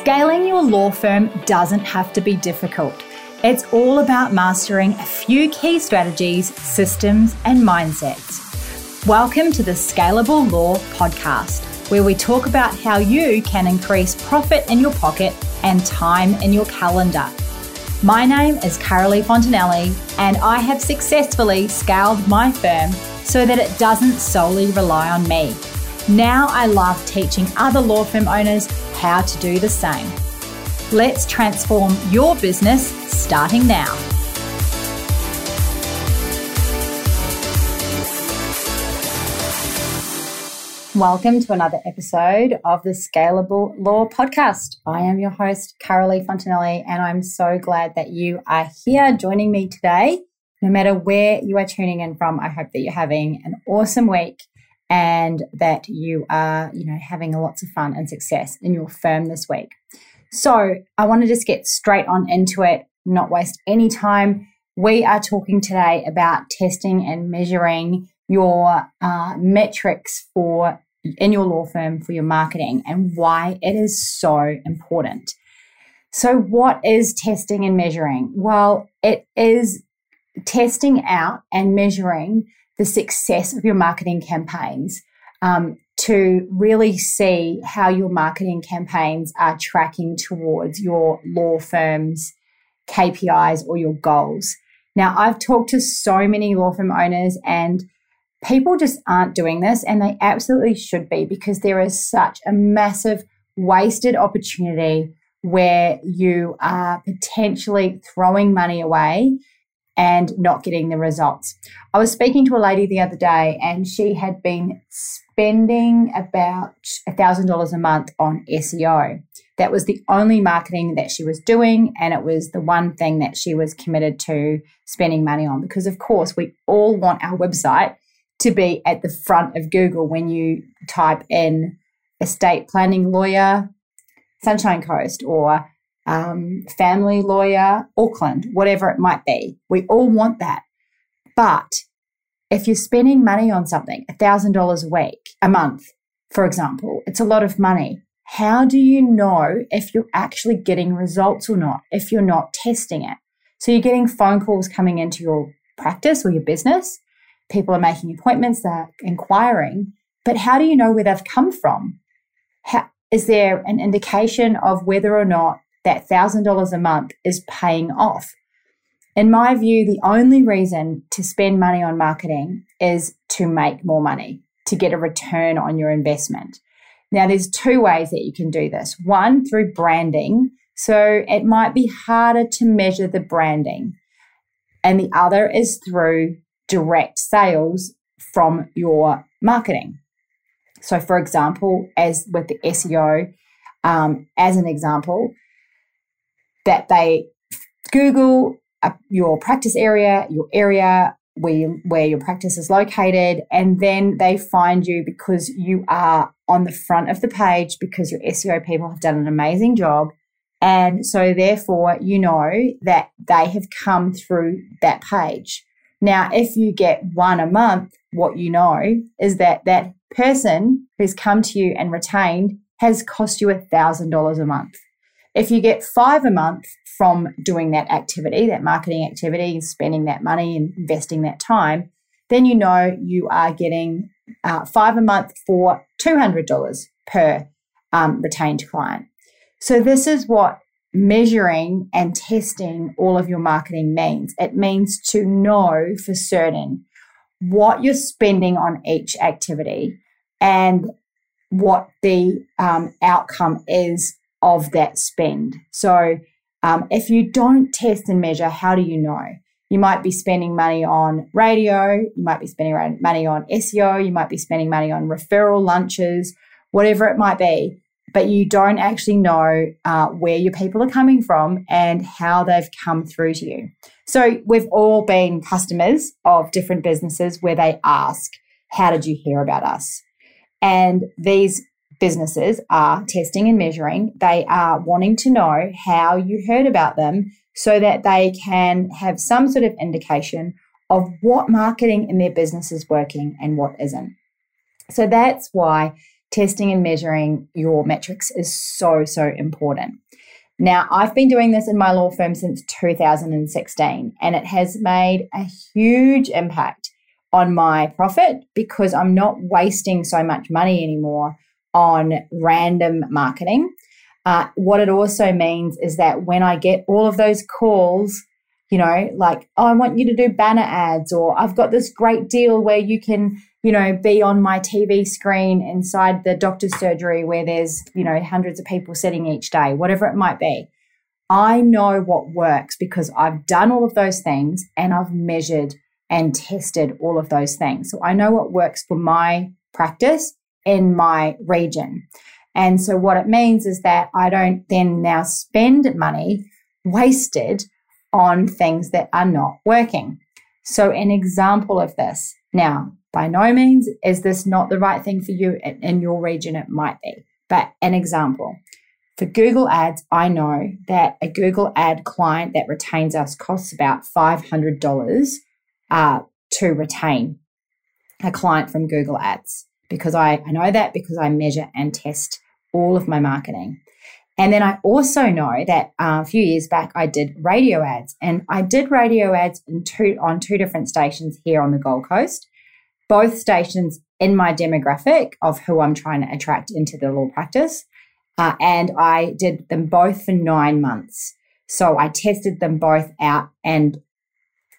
Scaling your law firm doesn't have to be difficult. It's all about mastering a few key strategies, systems, and mindsets. Welcome to the Scalable Law Podcast, where we talk about how you can increase profit in your pocket and time in your calendar. My name is Carolee Fontanelli, and I have successfully scaled my firm so that it doesn't solely rely on me. Now I love teaching other law firm owners how to do the same. Let's transform your business starting now. Welcome to another episode of the Scalable Law Podcast. I am your host, Carolee Fontanelli, and I'm so glad that you are here joining me today. No matter where you are tuning in from, I hope that you're having an awesome week and that you are, you know, having lots of fun and success in your firm this week. So, I want to just get straight on into it, not waste any time. We are talking today about testing and measuring your uh, metrics for in your law firm for your marketing and why it is so important. So, what is testing and measuring? Well, it is testing out and measuring the success of your marketing campaigns um, to really see how your marketing campaigns are tracking towards your law firm's KPIs or your goals. Now, I've talked to so many law firm owners, and people just aren't doing this, and they absolutely should be because there is such a massive wasted opportunity where you are potentially throwing money away and not getting the results. I was speaking to a lady the other day and she had been spending about $1,000 a month on SEO. That was the only marketing that she was doing, and it was the one thing that she was committed to spending money on. Because, of course, we all want our website to be at the front of Google when you type in estate planning lawyer, Sunshine Coast, or um, family lawyer, Auckland, whatever it might be. We all want that. But if you're spending money on something, $1,000 a week, a month, for example, it's a lot of money. How do you know if you're actually getting results or not if you're not testing it? So you're getting phone calls coming into your practice or your business. People are making appointments, they're inquiring. But how do you know where they've come from? How, is there an indication of whether or not that $1,000 a month is paying off. In my view, the only reason to spend money on marketing is to make more money, to get a return on your investment. Now, there's two ways that you can do this. One, through branding. So it might be harder to measure the branding. And the other is through direct sales from your marketing. So, for example, as with the SEO, um, as an example, that they Google uh, your practice area, your area where you, where your practice is located, and then they find you because you are on the front of the page because your SEO people have done an amazing job. And so, therefore, you know that they have come through that page. Now, if you get one a month, what you know is that that person who's come to you and retained has cost you a $1,000 a month. If you get five a month from doing that activity, that marketing activity, spending that money and investing that time, then you know you are getting uh, five a month for $200 per um, retained client. So, this is what measuring and testing all of your marketing means. It means to know for certain what you're spending on each activity and what the um, outcome is of that spend. So um, if you don't test and measure, how do you know? You might be spending money on radio, you might be spending money on SEO, you might be spending money on referral lunches, whatever it might be, but you don't actually know uh, where your people are coming from and how they've come through to you. So we've all been customers of different businesses where they ask, How did you hear about us? And these businesses are testing and measuring. They are wanting to know how you heard about them so that they can have some sort of indication of what marketing in their business is working and what isn't. So that's why testing and measuring your metrics is so, so important. Now, I've been doing this in my law firm since 2016, and it has made a huge impact on my profit because I'm not wasting so much money anymore on random marketing. Uh, what it also means is that when I get all of those calls, you know, like, oh, I want you to do banner ads, or I've got this great deal where you can you know, be on my TV screen inside the doctor's surgery where there's, you know, hundreds of people sitting each day, whatever it might be. I know what works because I've done all of those things and I've measured and tested all of those things. So I know what works for my practice in my region. And so what it means is that I don't then now spend money wasted on things that are not working. So an example of this. Now, by no means is this not the right thing for you in your region, it might be. But an example for Google Ads, I know that a Google ad client that retains us costs about $500 uh, to retain a client from Google Ads because I, I know that because I measure and test all of my marketing. And then I also know that uh, a few years back I did radio ads, and I did radio ads two, on two different stations here on the Gold Coast both stations in my demographic of who I'm trying to attract into the law practice. Uh, and I did them both for nine months. So I tested them both out. And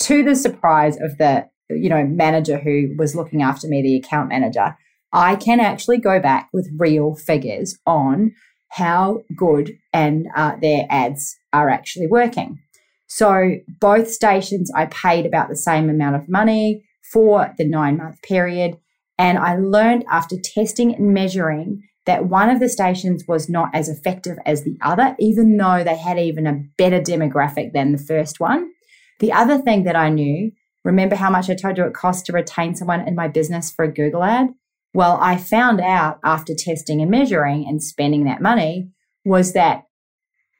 to the surprise of the, you know, manager who was looking after me, the account manager, I can actually go back with real figures on how good and uh, their ads are actually working. So both stations, I paid about the same amount of money for the nine month period. And I learned after testing and measuring that one of the stations was not as effective as the other, even though they had even a better demographic than the first one. The other thing that I knew, remember how much I told you it costs to retain someone in my business for a Google ad? Well, I found out after testing and measuring and spending that money was that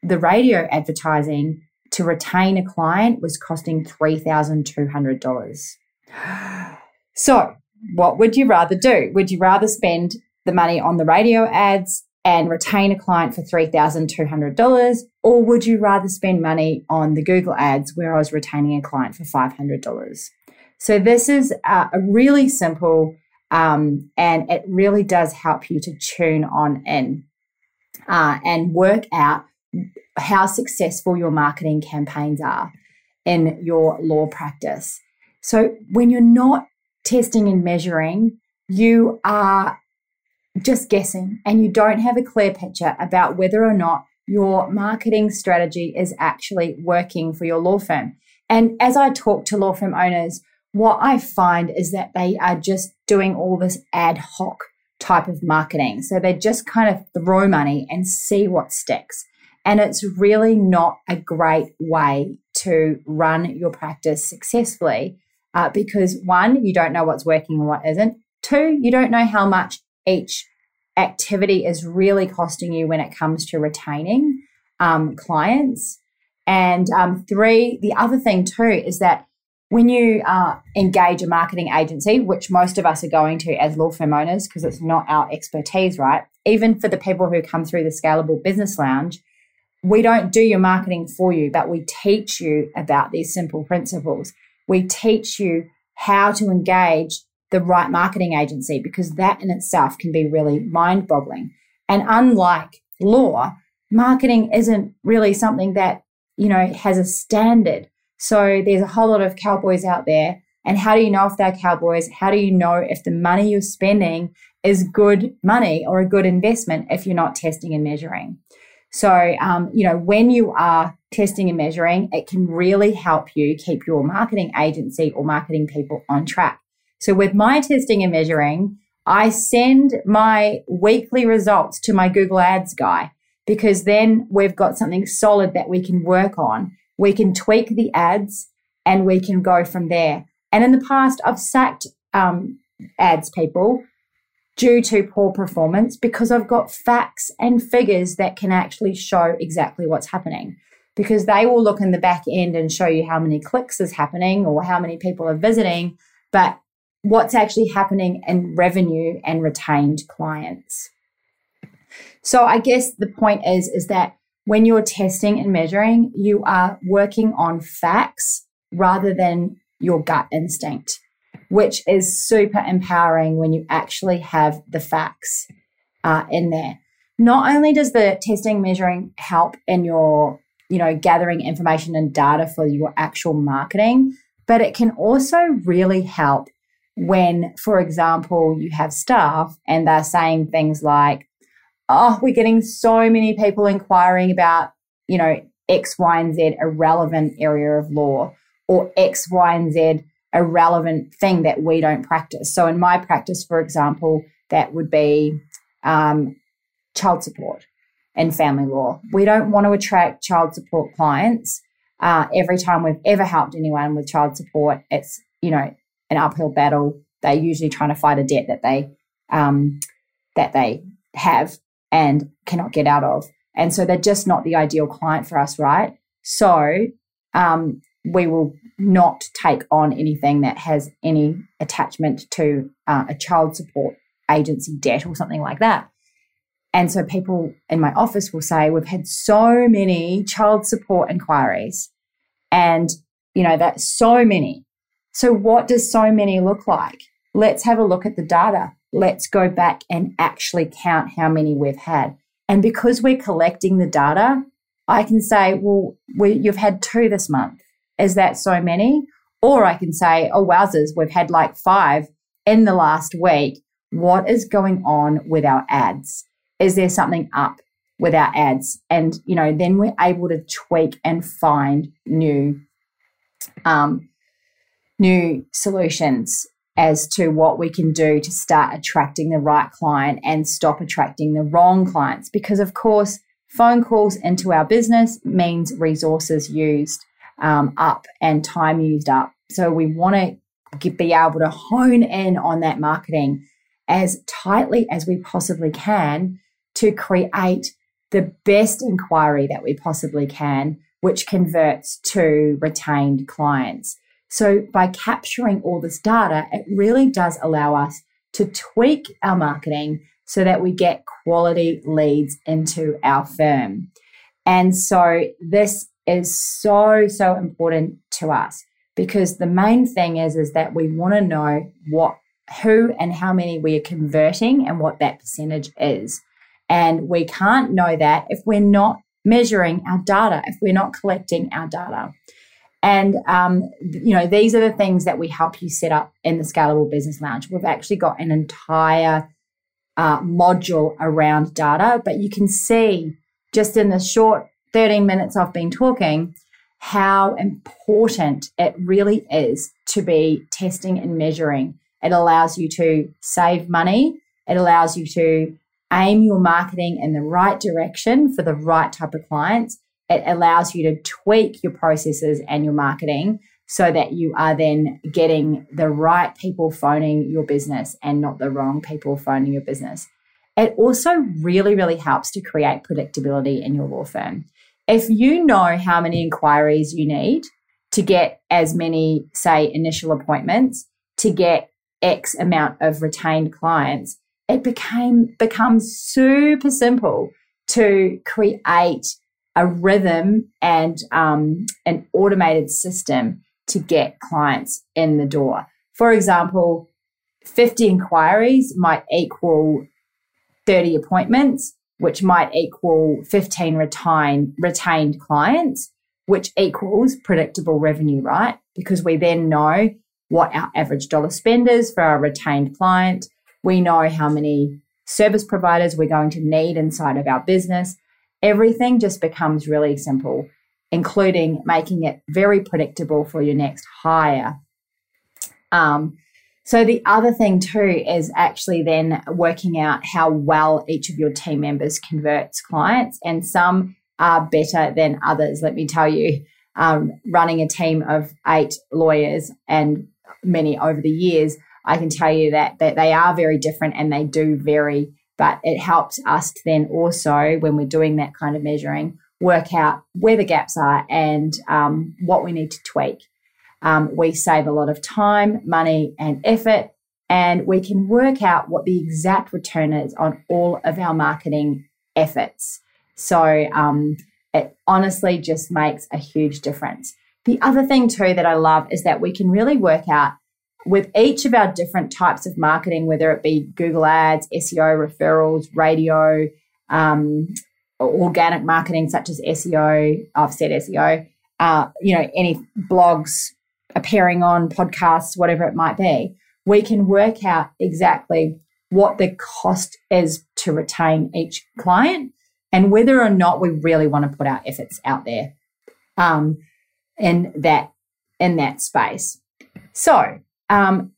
the radio advertising to retain a client was costing $3,200. So, what would you rather do? Would you rather spend the money on the radio ads and retain a client for $3,200? Or would you rather spend money on the Google ads where I was retaining a client for $500? So, this is a really simple um, and it really does help you to tune on in uh, and work out how successful your marketing campaigns are in your law practice. So when you're not testing and measuring, you are just guessing and you don't have a clear picture about whether or not your marketing strategy is actually working for your law firm. And as I talk to law firm owners, what I find is that they are just doing all this ad hoc type of marketing. So they just kind of throw money and see what sticks. And it's really not a great way to run your practice successfully uh, because one, you don't know what's working and what isn't. Two, you don't know how much each activity is really costing you when it comes to retaining um, clients. And um, three, the other thing too is that when you uh, engage a marketing agency, which most of us are going to as law firm owners, because it's not our expertise, right? Even for the people who come through the Scalable Business Lounge, we don't do your marketing for you, but we teach you about these simple principles we teach you how to engage the right marketing agency because that in itself can be really mind boggling. And unlike law, marketing isn't really something that, you know, has a standard. So there's a whole lot of cowboys out there. And how do you know if they're cowboys? How do you know if the money you're spending is good money or a good investment if you're not testing and measuring? So, um, you know, when you are testing and measuring, it can really help you keep your marketing agency or marketing people on track. So, with my testing and measuring, I send my weekly results to my Google Ads guy because then we've got something solid that we can work on. We can tweak the ads and we can go from there. And in the past, I've sacked um, ads people due to poor performance because I've got facts and figures that can actually show exactly what's happening. Because they will look in the back end and show you how many clicks is happening or how many people are visiting. But what's actually happening in revenue and retained clients. So I guess the point is is that when you're testing and measuring, you are working on facts rather than your gut instinct, which is super empowering when you actually have the facts uh, in there. Not only does the testing measuring help in your, you know, gathering information and data for your actual marketing, but it can also really help when, for example, you have staff and they're saying things like, oh, we're getting so many people inquiring about, you know, X, Y, and Z irrelevant area of law or X, Y, and Z irrelevant thing that we don't practice. So in my practice, for example, that would be um, child support and family law. We don't want to attract child support clients. Uh, every time we've ever helped anyone with child support, it's you know an uphill battle. They're usually trying to fight a debt that they um, that they have and cannot get out of. And so they're just not the ideal client for us, right? So um, we will not take on anything that has any attachment to uh, a child support agency debt or something like that. And so people in my office will say, We've had so many child support inquiries, and you know, that's so many. So, what does so many look like? Let's have a look at the data let's go back and actually count how many we've had. And because we're collecting the data, I can say, well, we, you've had two this month. Is that so many? Or I can say, oh, wowzers, we've had like five in the last week. What is going on with our ads? Is there something up with our ads? And, you know, then we're able to tweak and find new, um, new solutions as to what we can do to start attracting the right client and stop attracting the wrong clients. Because, of course, phone calls into our business means resources used um, up and time used up. So, we want to be able to hone in on that marketing as tightly as we possibly can to create the best inquiry that we possibly can, which converts to retained clients. So, by capturing all this data, it really does allow us to tweak our marketing so that we get quality leads into our firm. And so, this is so, so important to us because the main thing is, is that we want to know what, who, and how many we are converting and what that percentage is. And we can't know that if we're not measuring our data, if we're not collecting our data. And um, you know, these are the things that we help you set up in the Scalable Business Lounge. We've actually got an entire uh, module around data, but you can see just in the short 13 minutes I've been talking how important it really is to be testing and measuring. It allows you to save money. It allows you to aim your marketing in the right direction for the right type of clients it allows you to tweak your processes and your marketing so that you are then getting the right people phoning your business and not the wrong people phoning your business. It also really, really helps to create predictability in your law firm. If you know how many inquiries you need to get as many, say, initial appointments, to get X amount of retained clients, it became becomes super simple to create a rhythm and um, an automated system to get clients in the door. For example, 50 inquiries might equal 30 appointments, which might equal 15 retain, retained clients, which equals predictable revenue, right? Because we then know what our average dollar spend is for our retained client. We know how many service providers we're going to need inside of our business everything just becomes really simple, including making it very predictable for your next hire. Um, so, the other thing too is actually then working out how well each of your team members converts clients, and some are better than others. Let me tell you, um, running a team of eight lawyers and many over the years, I can tell you that, that they are very different and they do vary but it helps us to then also, when we're doing that kind of measuring, work out where the gaps are and um, what we need to tweak. Um, we save a lot of time, money, and effort and we can work out what the exact return is on all of our marketing efforts. So um, it honestly just makes a huge difference. The other thing, too, that I love is that we can really work out with each of our different types of marketing, whether it be Google Ads, SEO, referrals, radio, um, organic marketing such as SEO, I've said SEO, uh, you know, any blogs appearing on podcasts, whatever it might be, we can work out exactly what the cost is to retain each client and whether or not we really want to put our efforts out there um, in that in that space. So, um,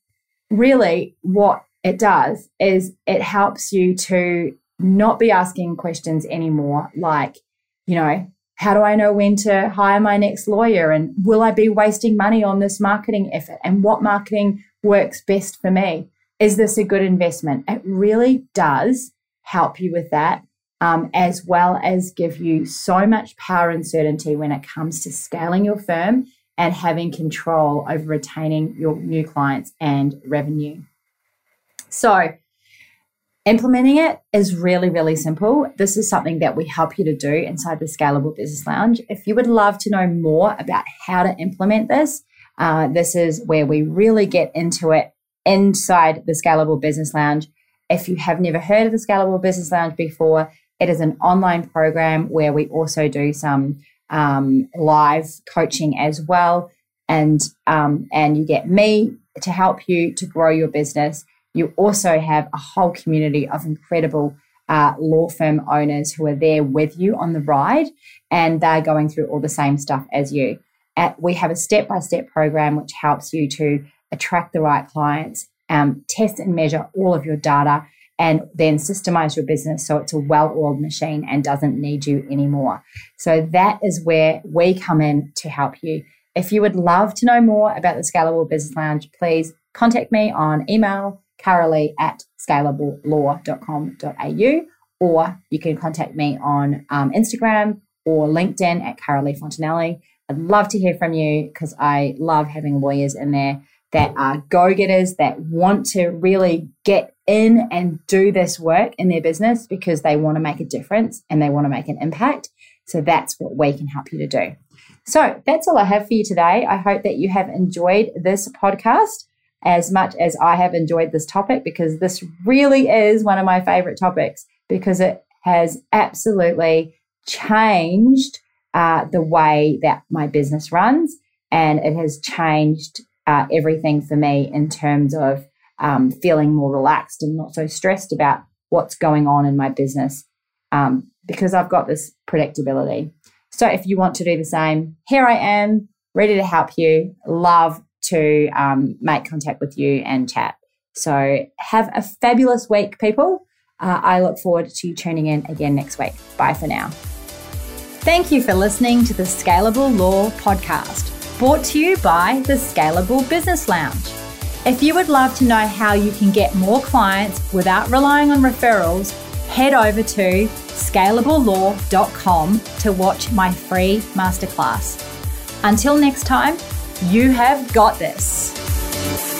really, what it does is it helps you to not be asking questions anymore, like, you know, how do I know when to hire my next lawyer? And will I be wasting money on this marketing effort? And what marketing works best for me? Is this a good investment? It really does help you with that, um, as well as give you so much power and certainty when it comes to scaling your firm and having control over retaining your new clients and revenue. So, Implementing it is really, really simple. This is something that we help you to do inside the Scalable Business Lounge. If you would love to know more about how to implement this, uh, this is where we really get into it inside the Scalable Business Lounge. If you have never heard of the Scalable Business Lounge before, it is an online program where we also do some um, live coaching as well, and um, and you get me to help you to grow your business you also have a whole community of incredible uh, law firm owners who are there with you on the ride and they're going through all the same stuff as you. At, we have a step by step program which helps you to attract the right clients, um, test and measure all of your data, and then systemize your business so it's a well oiled machine and doesn't need you anymore. So that is where we come in to help you. If you would love to know more about the Scalable Business Lounge, please contact me on email carolee at scalablelaw.com.au, or you can contact me on um, Instagram or LinkedIn at Carolee Fontanelli. I'd love to hear from you because I love having lawyers in there that are go getters that want to really get in and do this work in their business because they want to make a difference and they want to make an impact. So that's what we can help you to do. So that's all I have for you today. I hope that you have enjoyed this podcast as much as I have enjoyed this topic because this really is one of my favorite topics because it has absolutely changed uh, the way that my business runs and it has changed uh, everything for me in terms of um, feeling more relaxed and not so stressed about what's going on in my business um, because I've got this predictability. So if you want to do the same, here I am, ready to help you. Love to um, make contact with you and chat. So have a fabulous week, people. Uh, I look forward to tuning in again next week. Bye for now. Thank you for listening to the Scalable Law Podcast, brought to you by the Scalable Business Lounge. If you would love to know how you can get more clients without relying on referrals, head over to scalablelaw.com to watch my free masterclass. Until next time, you have got this.